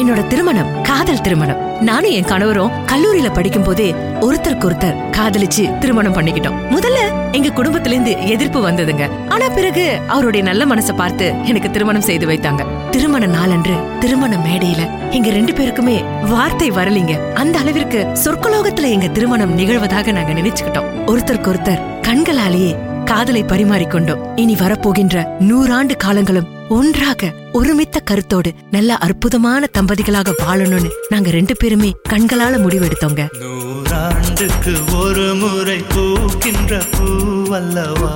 என்னோட திருமணம் காதல் திருமணம். நானும் என் கணவரும் கல்லூரியில படிக்கும் போதே ஒருத்தருக்கு ஒருத்தர் காதலிச்சு திருமணம் பண்ணிக்கிட்டோம். முதல்ல எங்க குடும்பத்துல இருந்து எதிர்ப்பு வந்ததுங்க. ஆனா பிறகு அவருடைய நல்ல மனசை பார்த்து எனக்கு திருமணம் செய்து வைத்தாங்க. திருமண நாளன்று திருமண மேடையில எங்க ரெண்டு பேருக்குமே வார்த்தை வரலீங்க. அந்த அளவிற்கு சொர்க்கலோகத்துல எங்க திருமணம் நிகழ்வதாக நாங்க நினைச்சுக்கிட்டோம். ஒருத்தருக்கு ஒருத்தர் கண்களாலேயே காதலை பரிமாறிக்கொண்டோம். இனி வரப்போகின்ற நூறாண்டு காலங்களும் ஒன்றாக ஒருமித்த கருத்தோடு நல்ல அற்புதமான தம்பதிகளாக வாழணும்னு நாங்க ரெண்டு பேருமே கண்களால முடிவெடுத்தோங்க. நூறாண்டுக்கு ஒரு முறை பூக்கின்ற பூவல்லவா?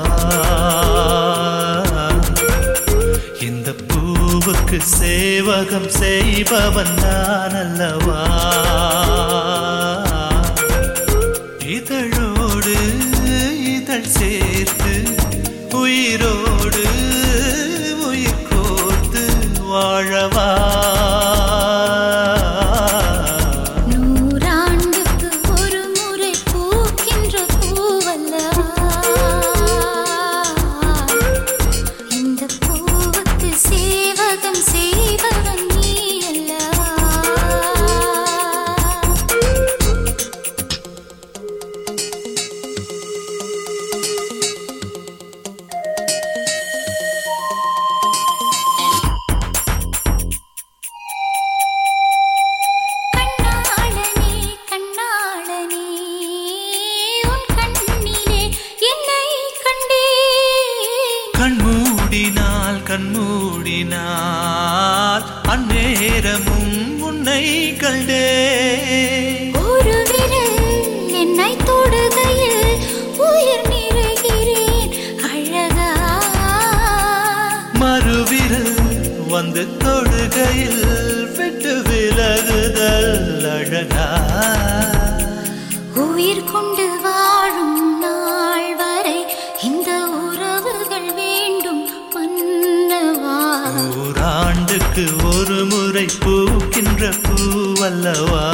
இந்த பூவுக்கு சேவகம் செய்பவன் நான் அல்லவா இதழோடு இதழ் சே வந்து தொடுகையில் விட்டு விலகுதல் அழகா. உயிர் கொண்டு வாழும் நாள் வரை இந்த உறவுகள் வேண்டும் நூறாண்டுக்கு ஒரு முறை பூக்கின்ற பூவல்லவா.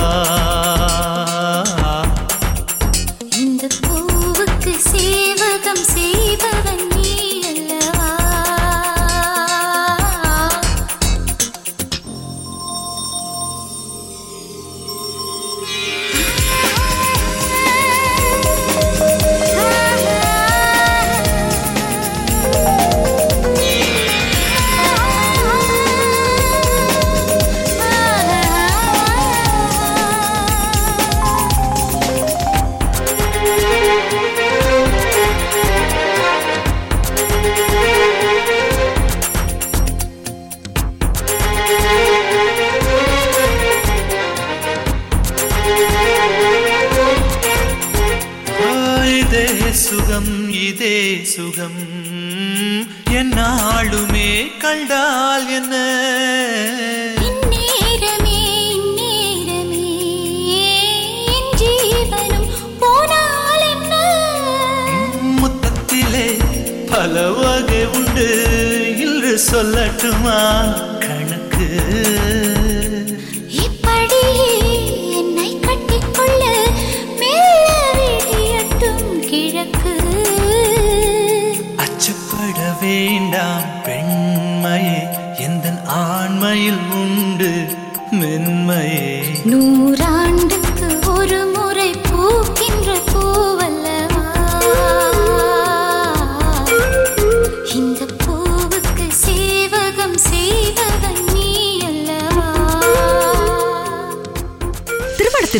எனக்கு. அச்சப்பட வேண்டாம் பெண்மையே. எந்த ஆண்மையில்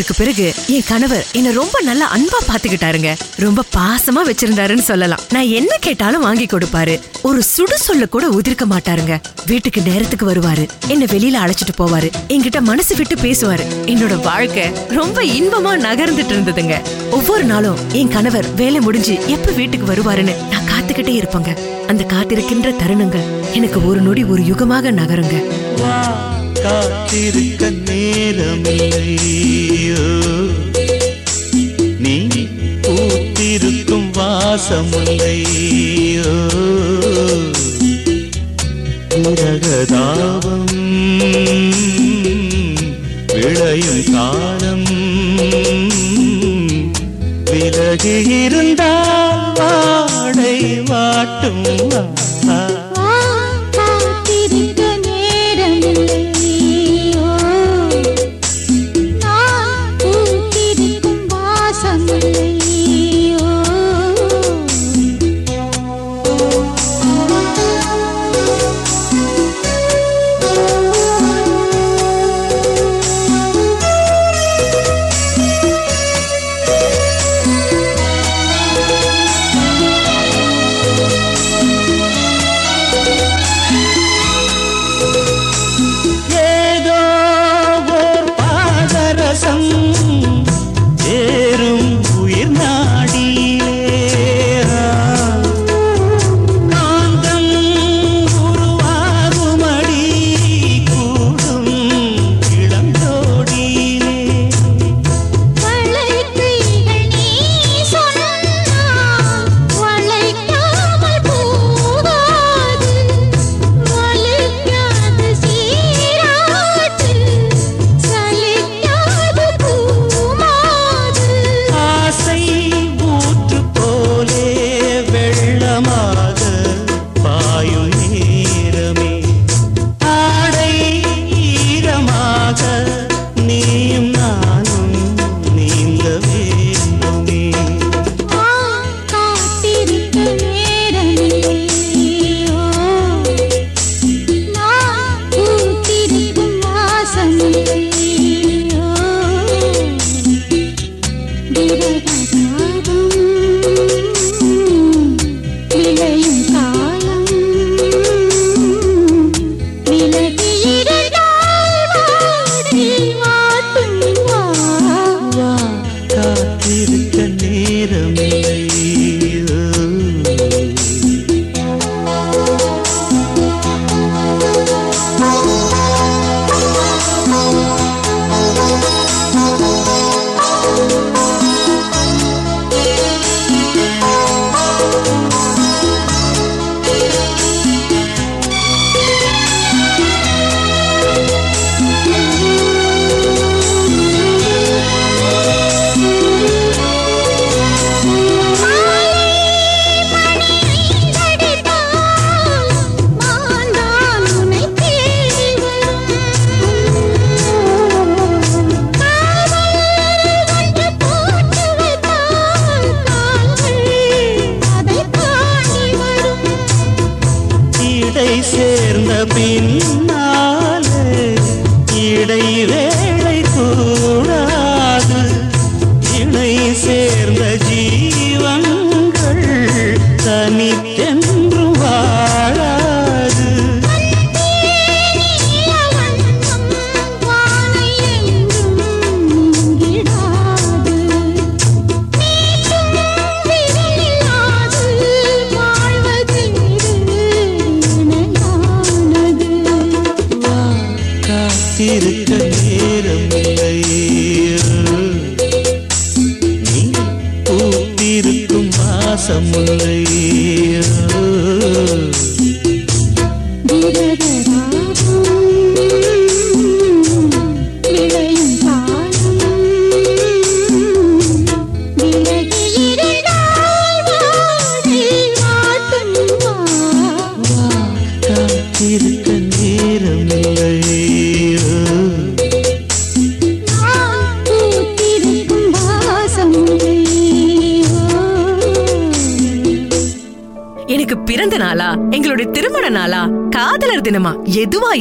திருமணத்திற்கு பிறகு என் கணவர் என்ன ரொம்ப நல்லா அன்பா பாத்துக்கிட்டாருங்க ரொம்ப பாசமா வச்சிருந்தாருன்னு சொல்லலாம். நான் என்ன கேட்டாலும் வாங்கி கொடுப்பாரு. ஒரு சுடு சொல்ல கூட உதிர்க்க மாட்டாருங்க. வீட்டுக்கு நேரத்துக்கு வருவாரு. என்ன வெளியில அழைச்சிட்டு போவாரு. என்கிட்ட மனசு விட்டு பேசுவாரு. என்னோட வாழ்க்கை ரொம்ப இன்பமா நகர்ந்துட்டு இருந்ததுங்க. ஒவ்வொரு நாளும் என் கணவர் வேலை முடிஞ்சு எப்ப வீட்டுக்கு வருவாருன்னு நான் காத்துக்கிட்டே இருப்பேங்க. அந்த காத்திருக்கின்ற தருணங்கள் எனக்கு ஒரு நொடி ஒரு யுகமாக நகருங்க. வா காத்திருக்க நேரமில்லையோ? நீ பூத்திருக்கும் வாசமுல்லையோ? விரகதாபம் விளையும் காலம் விலகி இருந்தால் வாடை வாட்டும்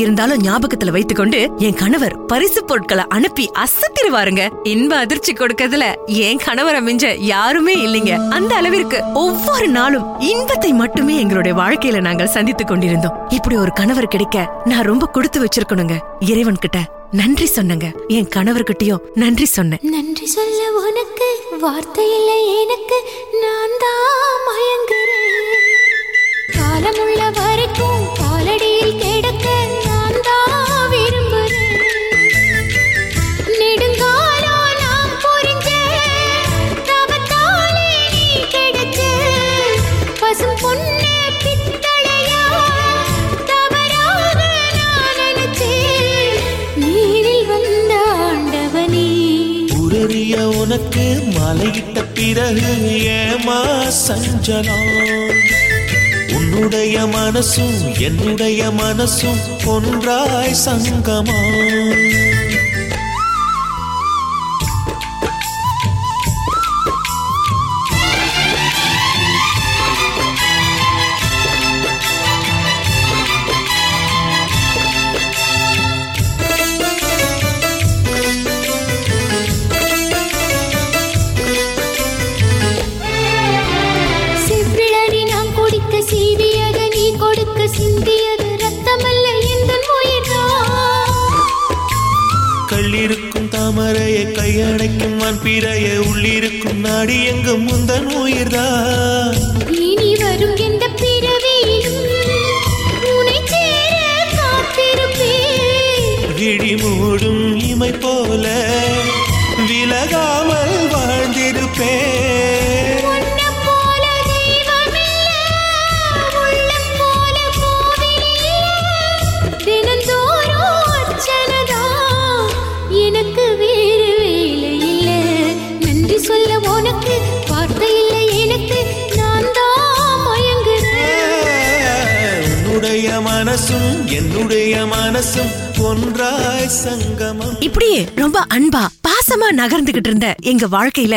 இருந்தாலும் ஞாபகத்துல வைத்துக்கொண்டு என் கணவர் பரிசு பொருட்களை அனுப்பி அசத்திருவாருங்க இன்ப அதிர்ச்சி கொடுக்கறதுல என் கணவர் அமைஞ்ச யாருமே இல்லைங்க. அந்த அளவிற்கு ஒவ்வொரு நாளும் இன்பத்தை மட்டுமே எங்களுடைய வாழ்க்கையில நாங்கள் சந்தித்துக் கொண்டிருந்தோம். இப்படி ஒரு கணவர் கிடைக்க நான் ரொம்ப கொடுத்து வச்சிருக்கணுங்க. இறைவன் கிட்ட நன்றி சொன்னங்க. என் கணவர்கிட்டயும் நன்றி சொன்னேன். நன்றி சொல்ல உனக்கு வார்த்தை இல்லை எனக்கு. நான் தான் மயங்குறேன். காலமுள்ள மலையிட்ட பிறகு ஏமா சஞ்சலம் உன்னுடைய மனசும் என்னுடைய மனசும் ஒன்றாய் சங்கமா? அடைக்கும் மண் பிறைய உள்ளிருக்கும் நாடி எங்கும் முந்தன் உயிர்தான். இனி வரும் என்னுடைய ஒன்றாய் சங்கமம் இப்படியே ரொம்ப அன்பா பாசமா நகர்ந்துகிட்டு இருந்த எங்க வாழ்க்கையில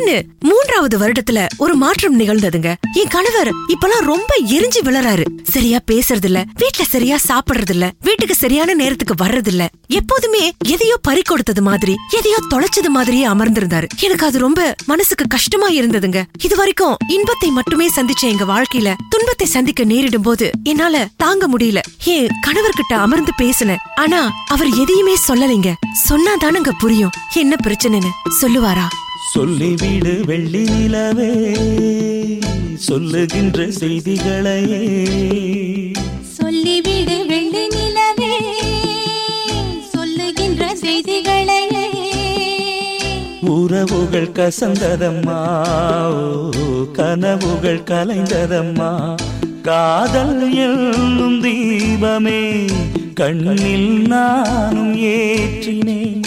திடீர்னு மூன்றாவது வருடத்துல ஒரு மாற்றம் நிகழ்ந்ததுங்க. என் கணவர் இப்பெல்லாம் ரொம்ப எரிஞ்சு விழறாரு. சரியா பேசுறது இல்ல வீட்டுல சரியா சாப்பிடுறது இல்ல வீட்டுக்கு சரியான நேரத்துக்கு வர்றது இல்ல எப்போதுமே எதையோ பறி கொடுத்தது மாதிரி எதையோ தொலைச்சது மாதிரியே அமர்ந்திருந்தாரு. எனக்கு அது ரொம்ப மனசுக்கு கஷ்டமா இருந்ததுங்க. இது வரைக்கும் இன்பத்தை மட்டுமே சந்திச்ச எங்க வாழ்க்கையில துன்பத்தை சந்திக்க நேரிடும் போது என்னால தாங்க முடியல. என் கணவர்கிட்ட அமர்ந்து பேசினேன். ஆனா அவர் எதையுமே சொல்லலைங்க. சொன்னாதானுங்க புரியும். என்ன பிரச்சனைன்னு சொல்லுவாரா? சொல்லிவிடு வெள்ளி நிலவே சொல்லுகின்ற செய்திகளையே. சொல்லிவிடு வெள்ளி நிலவே சொல்லுகின்ற செய்திகளையே. உறவுகள் கசந்ததம்மா கனவுகள் கலைந்ததம்மா. காதல் என்னும் தீபமே கண்ணில் நானும் ஏற்றினேன்.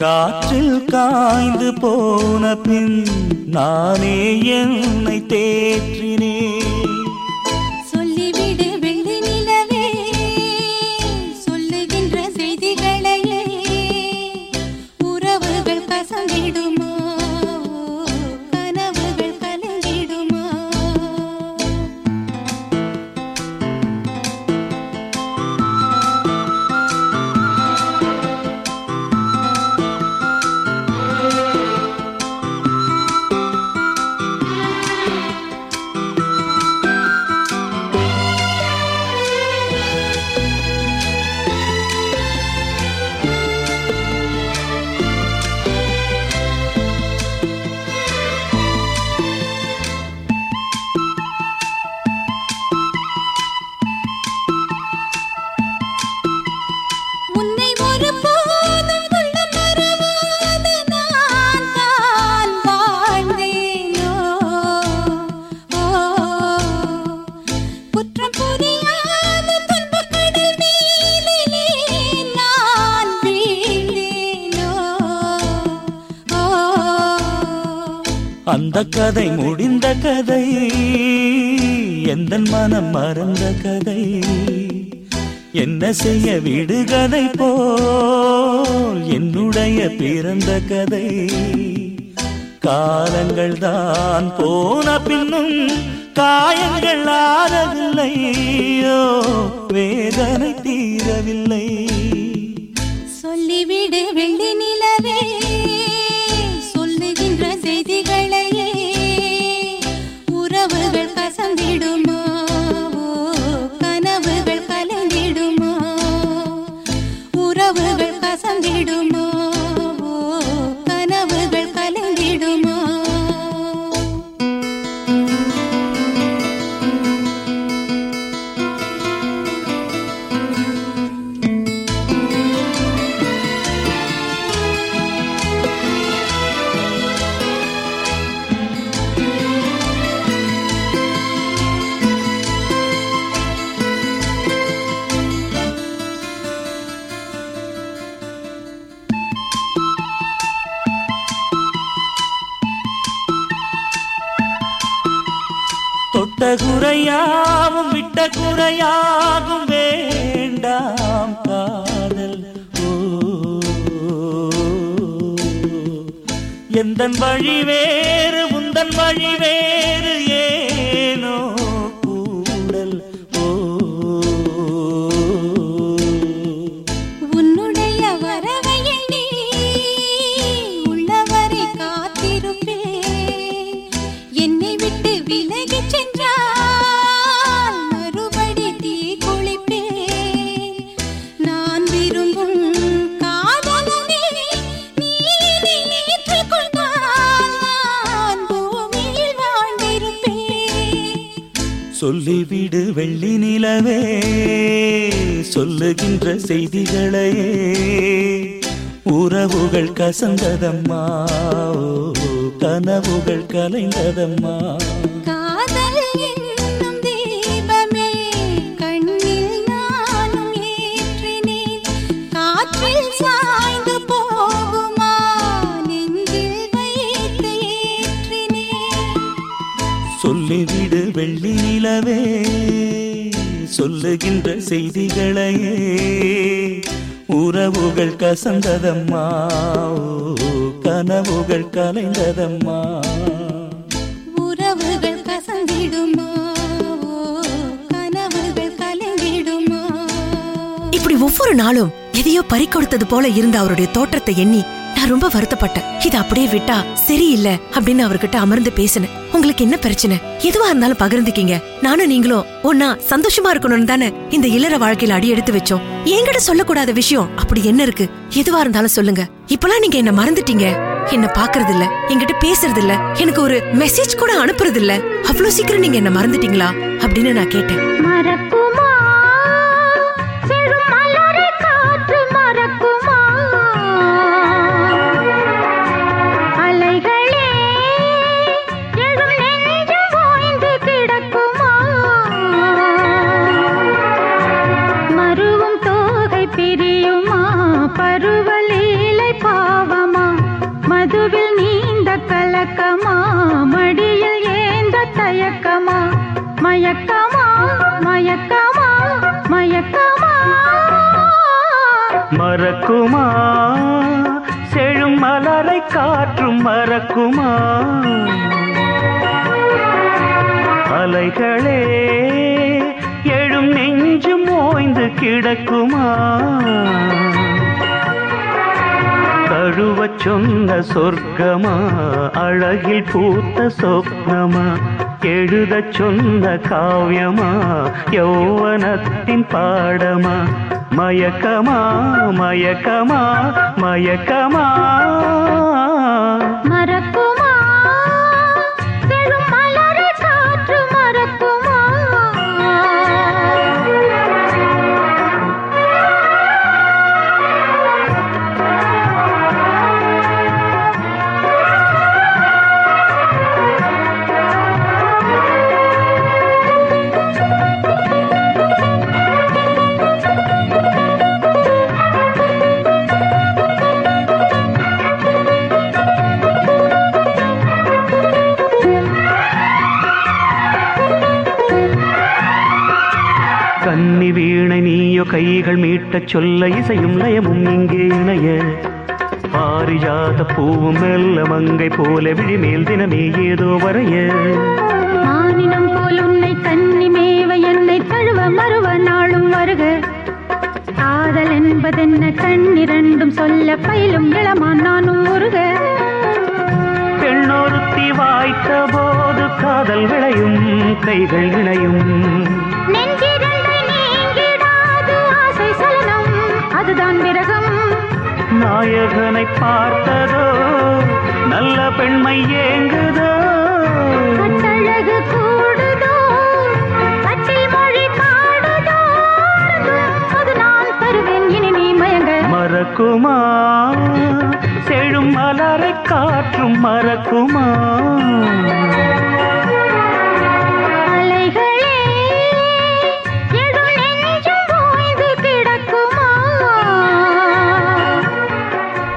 காற்றில் காய்ந்து போன பின் நானே என்னை தேற்றின அந்த கதை முடிந்த கதை எந்த மனம் மறந்த கதை? என்ன செய்ய விடுகதை போல் என்னுடைய பிறந்த கதை? காலங்கள் தான் போன பின்னும் காயங்கள் ஆறவில்லையோ வேதனை தீரவில்லை. சொல்லிவிடு வெள்ளி நிலவே குறையாகும் வேண்டாம் காதல். ஓ. எந்தன் வழி வேறு உந்தன் வழி வேறு சொல்லிவிடு வெள்ளி நிலவே சொல்லுகின்ற செய்திகளையே. உறவுகள் கசந்ததம்மா கனவுகள் கலைந்ததம்மா. நிலவே சொல்லுகின்ற செய்திகளையே. உறவுகள் கசந்ததம்மா ஓ, கனவுகள் கலைந்ததம்மா. உறவுகள் கசந்திடுமா ஓ, கனவுகள் கலங்கிடுமா இப்படி ஒவ்வொரு நாளும் எதையோ பறி கொடுத்தது போல இருந்த அவருடைய தோற்றத்தை எண்ணி நான் ரொம்ப வருத்தப்பட்டேன். இது அப்படியே விட்டா சரியில்ல அப்படின்னு அவர்கிட்ட அமர்ந்து பேசினேன். உங்களுக்கு என்ன பிரச்சனை? எதுவா இருந்தாலும் பகிர்ந்துக்கீங்க. நானும் நீங்களும் ஒன்னா சந்தோஷமா இருக்கணும்னு தானே இந்த இல்லற வாழ்க்கையில அடி எடுத்து வச்சோம். என்கிட்ட சொல்லக்கூடாத விஷயம் அப்படி என்ன இருக்கு? எதுவா இருந்தாலும் சொல்லுங்க. இப்பெல்லாம் நீங்க என்ன மறந்துட்டீங்க. என்ன பாக்குறது இல்ல என்கிட்ட பேசுறது இல்ல எனக்கு ஒரு மெசேஜ் கூட அனுப்புறது இல்ல அவ்வளவு சீக்கிரம் நீங்க என்ன மறந்துட்டீங்களா? அப்படின்னு நான் கேட்டேன். மறக்குமா? அலைகளே எழும் நெஞ்சு மோய்ந்து கிடக்குமா? தழுவச் சொன்ன சொர்க்கமா? அழகில் பூத்த சொப்னமா? எழுதச் சொன்ன காவியமா? யௌவனத்தின் பாடமா? மயக்கமா மயக்கமா மயக்கமா? மறக்குமா மீட்டச் சொல்ல இசையும் லயமும் இங்கே இணைய. பாரிஜாத பூவும் மெல்ல மங்கை போல விழிமேல் தினமே ஏதோ வரைய. மானினம் போல் உன்னை கன்னி மேவ என்னை தழுவ மறுவ நாளும் வருக. காதல் என்பதென்ன கண்ணிரண்டும் சொல்ல பயிலும் இளமான் நானும் உருக. பெண்ணொருத்தி வாய்த்த போது காதல் விளையும் கைகள் இணையும் அதுதான் விரகம். நாயகனை பார்த்ததோ நல்ல பெண்மை ஏங்குதோ? கட்டழகு கூடுதோ கட்டில் மொழி பாடுதோ? அது நான் தருவேன் இனி நீ மயங்க. மறக்குமா? செழும் மலரை காற்றும் மறக்குமா?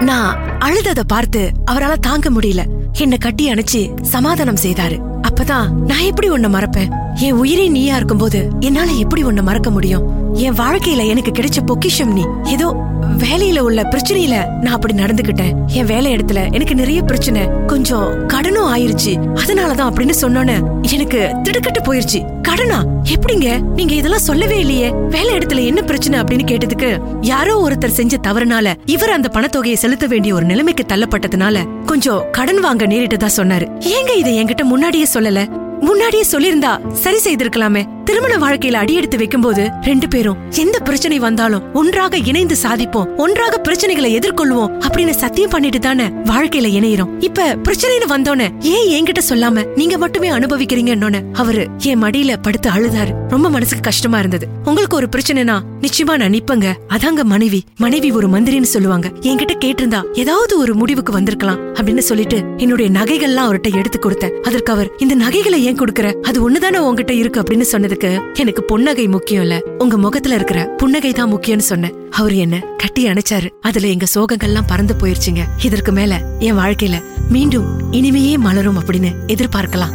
நான் அழுதத பார்த்து அவரால தாங்க முடியல. என்ன கட்டி அணைச்சு சமாதானம் செய்தாரு. அப்பதான் நான் எப்படி உன்னை மறப்பேன்? என் உயிரே நீயா இருக்கும்போது என்னால எப்படி உன்னை மறக்க முடியும்? என் வாழ்க்கையில எனக்கு கிடைச்ச பொக்கிஷம் நீ. ஏதோ வேலையில உள்ள பிரச்சனையில நான் அப்படி நடந்துகிட்டேன். என் வேலை இடத்துல எனக்கு நிறைய பிரச்சனை. கொஞ்சம் கடனும் ஆயிருச்சு. அதனாலதான் அப்படின்னு சொன்னோன்னு எனக்கு திடுக்கட்டு போயிருச்சு. கடனா எப்படிங்க? நீங்க இதெல்லாம் சொல்லவே இல்லையே. வேலை இடத்துல என்ன பிரச்சனை அப்படின்னு கேட்டதுக்கு யாரோ ஒருத்தர் செஞ்ச தவறுனால இவர் அந்த பணத்தொகையை செலுத்த வேண்டிய ஒரு நிலைமைக்கு தள்ளப்பட்டதுனால கொஞ்சம் கடன் வாங்க நேரிட்டதா சொன்னாரு. ஏங்க இதை என்கிட்ட முன்னாடியே சொல்லல? முன்னாடியே சொல்லியிருந்தா சரி செய்திருக்கலாமே. திருமண வாழ்க்கையில அடியெடுத்து வைக்கும்போது ரெண்டு பேரும் எந்த பிரச்சனை வந்தாலும் ஒன்றாக இணைந்து சாதிப்போம் ஒன்றாக பிரச்சனைகளை எதிர்கொள்வோம் அப்படின்னு சத்தியம் பண்ணிட்டு தானே வாழ்க்கையில இணையிறோம். இப்ப பிரச்சனைன்னு வந்தோன்னே ஏன் என்கிட்ட சொல்லாம நீங்க மட்டுமே அனுபவிக்கிறீங்கன்னு அவரு என் மடியில படுத்து அழுதாரு. ரொம்ப மனசுக்கு கஷ்டமா இருந்தது. உங்களுக்கு ஒரு பிரச்சனைனா நிச்சயமா நான் நிப்பங்க. அதாங்க மனைவி. மனைவி ஒரு மந்திரின்னு சொல்லுவாங்க. என்கிட்ட கேட்டிருந்தா ஏதாவது ஒரு முடிவுக்கு வந்திருக்கலாம் அப்படின்னு சொல்லிட்டு என்னுடைய நகைகள்லாம் அவர்கிட்ட எடுத்து கொடுத்தேன். அதற்கு அவர் இந்த நகைகளை ஏன் கொடுக்கற? அது ஒண்ணுதானே உங்ககிட்ட இருக்கு? அப்படின்னு சொன்னது சொன்னதுக்கு எனக்கு புன்னகை முக்கியம் இல்ல உங்க முகத்துல இருக்கிற புன்னகை தான் முக்கியம்னு சொன்னேன். அவர் என்ன கட்டி அணைச்சாரு. அதுல எங்க சோகங்கள்லாம் பறந்து போயிருச்சுங்க. இதற்கு மேல என் வாழ்க்கையில மீண்டும் இனிமையே மலரும் அப்படின்னு எதிர்பார்க்கலாம்.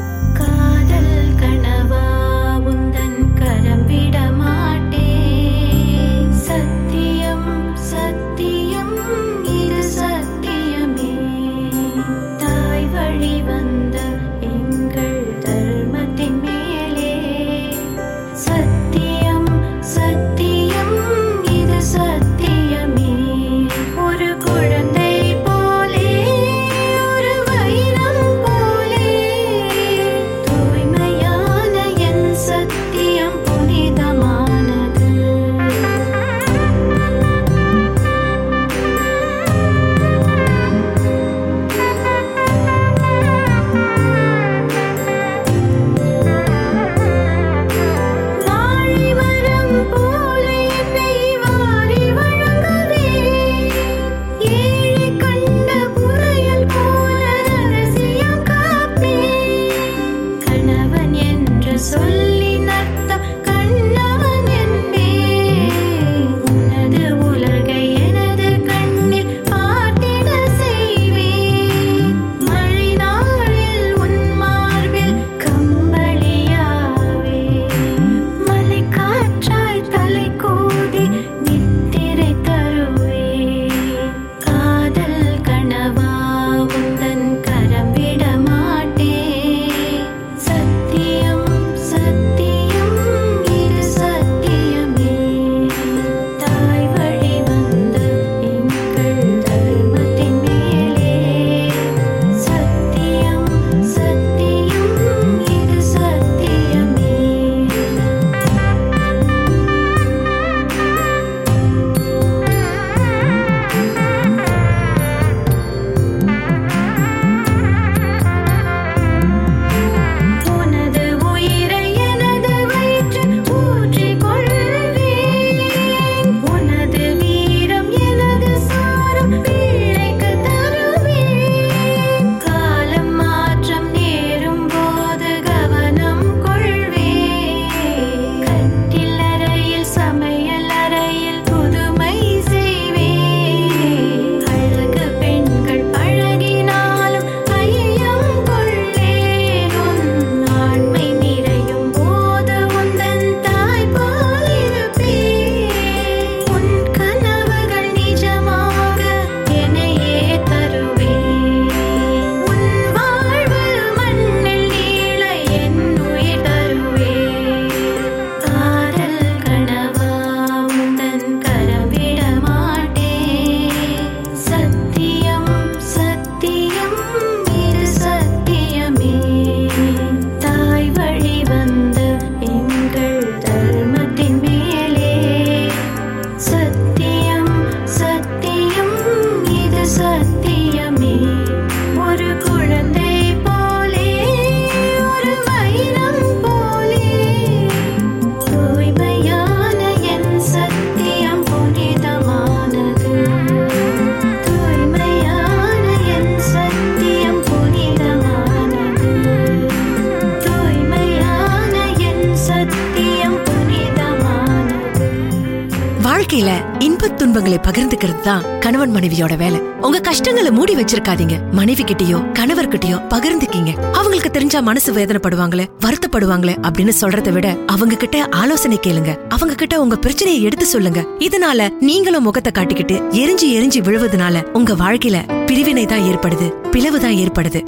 துன்பங்களை பகிர்ந்துக்கிறது தான் கணவன் மனைவியோட வேலை. உங்க கஷ்டங்களை மூடி வச்சிருக்காதீங்க. மனைவி கிட்டயோ கணவர்கிட்டயோ பகிர்ந்துக்கீங்க. அவங்களுக்கு தெரிஞ்சா மனசு வேதனைப்படுவாங்களே வருத்தப்படுவாங்களே அப்படின்னு சொல்றதை விட அவங்க கிட்ட ஆலோசனை கேளுங்க. அவங்க கிட்ட உங்க பிரச்சனையை எடுத்து சொல்லுங்க. இதனால நீங்களும் முகத்தை காட்டிக்கிட்டு எரிஞ்சு எரிஞ்சு விழுவதனால உங்க வாழ்க்கையில பிரிவினை தான் ஏற்படுது பிளவு தான் ஏற்படுது.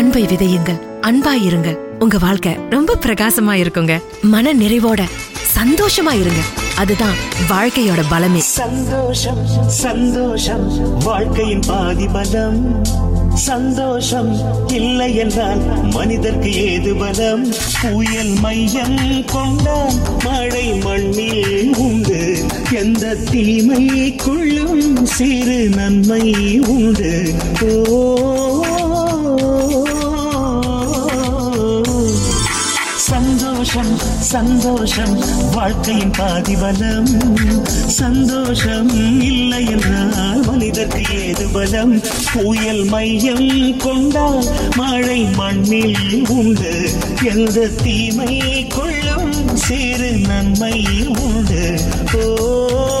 அன்பை விதையுங்கள் அன்பாய் இருங்கள். உங்க வாழ்க்கை ரொம்ப பிரகாசமா இருக்குங்க. மன நிறைவோட சந்தோஷமா இருங்க. அதுதான் வாழ்க்கையோட பலமே. சந்தோஷம் சந்தோஷம் வாழ்க்கையின் பாதி பலம் சந்தோஷம் இல்லை என்றால் மனிதர்க்கு ஏது பலம்? புயல் மையம் கொண்டால் மழை மண்ணில் உண்டு. எந்த தீமைக்குள்ளும் சிறு நன்மை உண்டு. ஓ சந்தோஷம். சந்தோஷம் வாழ்க்கையின் பாதிபலம். சந்தோஷம் இல்லை என்றால் மனிதர்க்கு ஏது பலம்? புயல் மையம் கொண்டால் மழை மண்ணில் உண்டு. எந்த தீமை கொள்ளும் சிறு நன்மை உண்டு. ஓ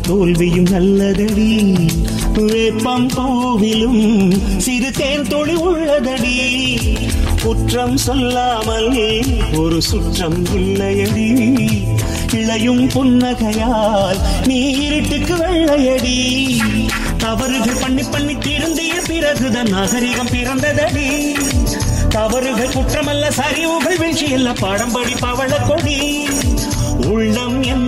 தோல்வியும் நல்லதடி. வேப்பம் பூவிலும் சிறு தேன் தொழில் உள்ளதடி. குற்றம் சொல்லாமல் ஒரு சுற்றம் இல்லையடி. இளையும் புன்னகையால் நீ இருட்டுக்கு வெள்ளையடி. தவறுகள் பண்ணி பண்ணி திருந்திய பிறகுதான் நாகரிகம் பிறந்ததடி. தவறுகள் குற்றமல்ல சரிவுகள் வீழ்ச்சி இல்ல பாடம்படி பவள கொடி. உள்ள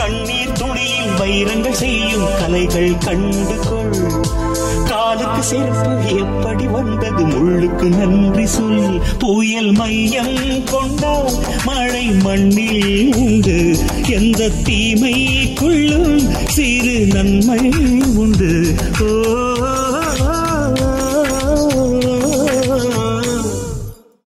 கண்ணீர் துணியில் வைரங்கள் செய்யும் கலைகள் கண்டு கொள் காலுக்கு செருப்பு எப்படி வந்தது முள்ளுக்கு நன்றி சொல். புயல் மையம் கொண்டால் மழை மண்ணில் உண்டு. எந்த தீமைக்குள்ளும் சிறு நன்மை உண்டு. ஓ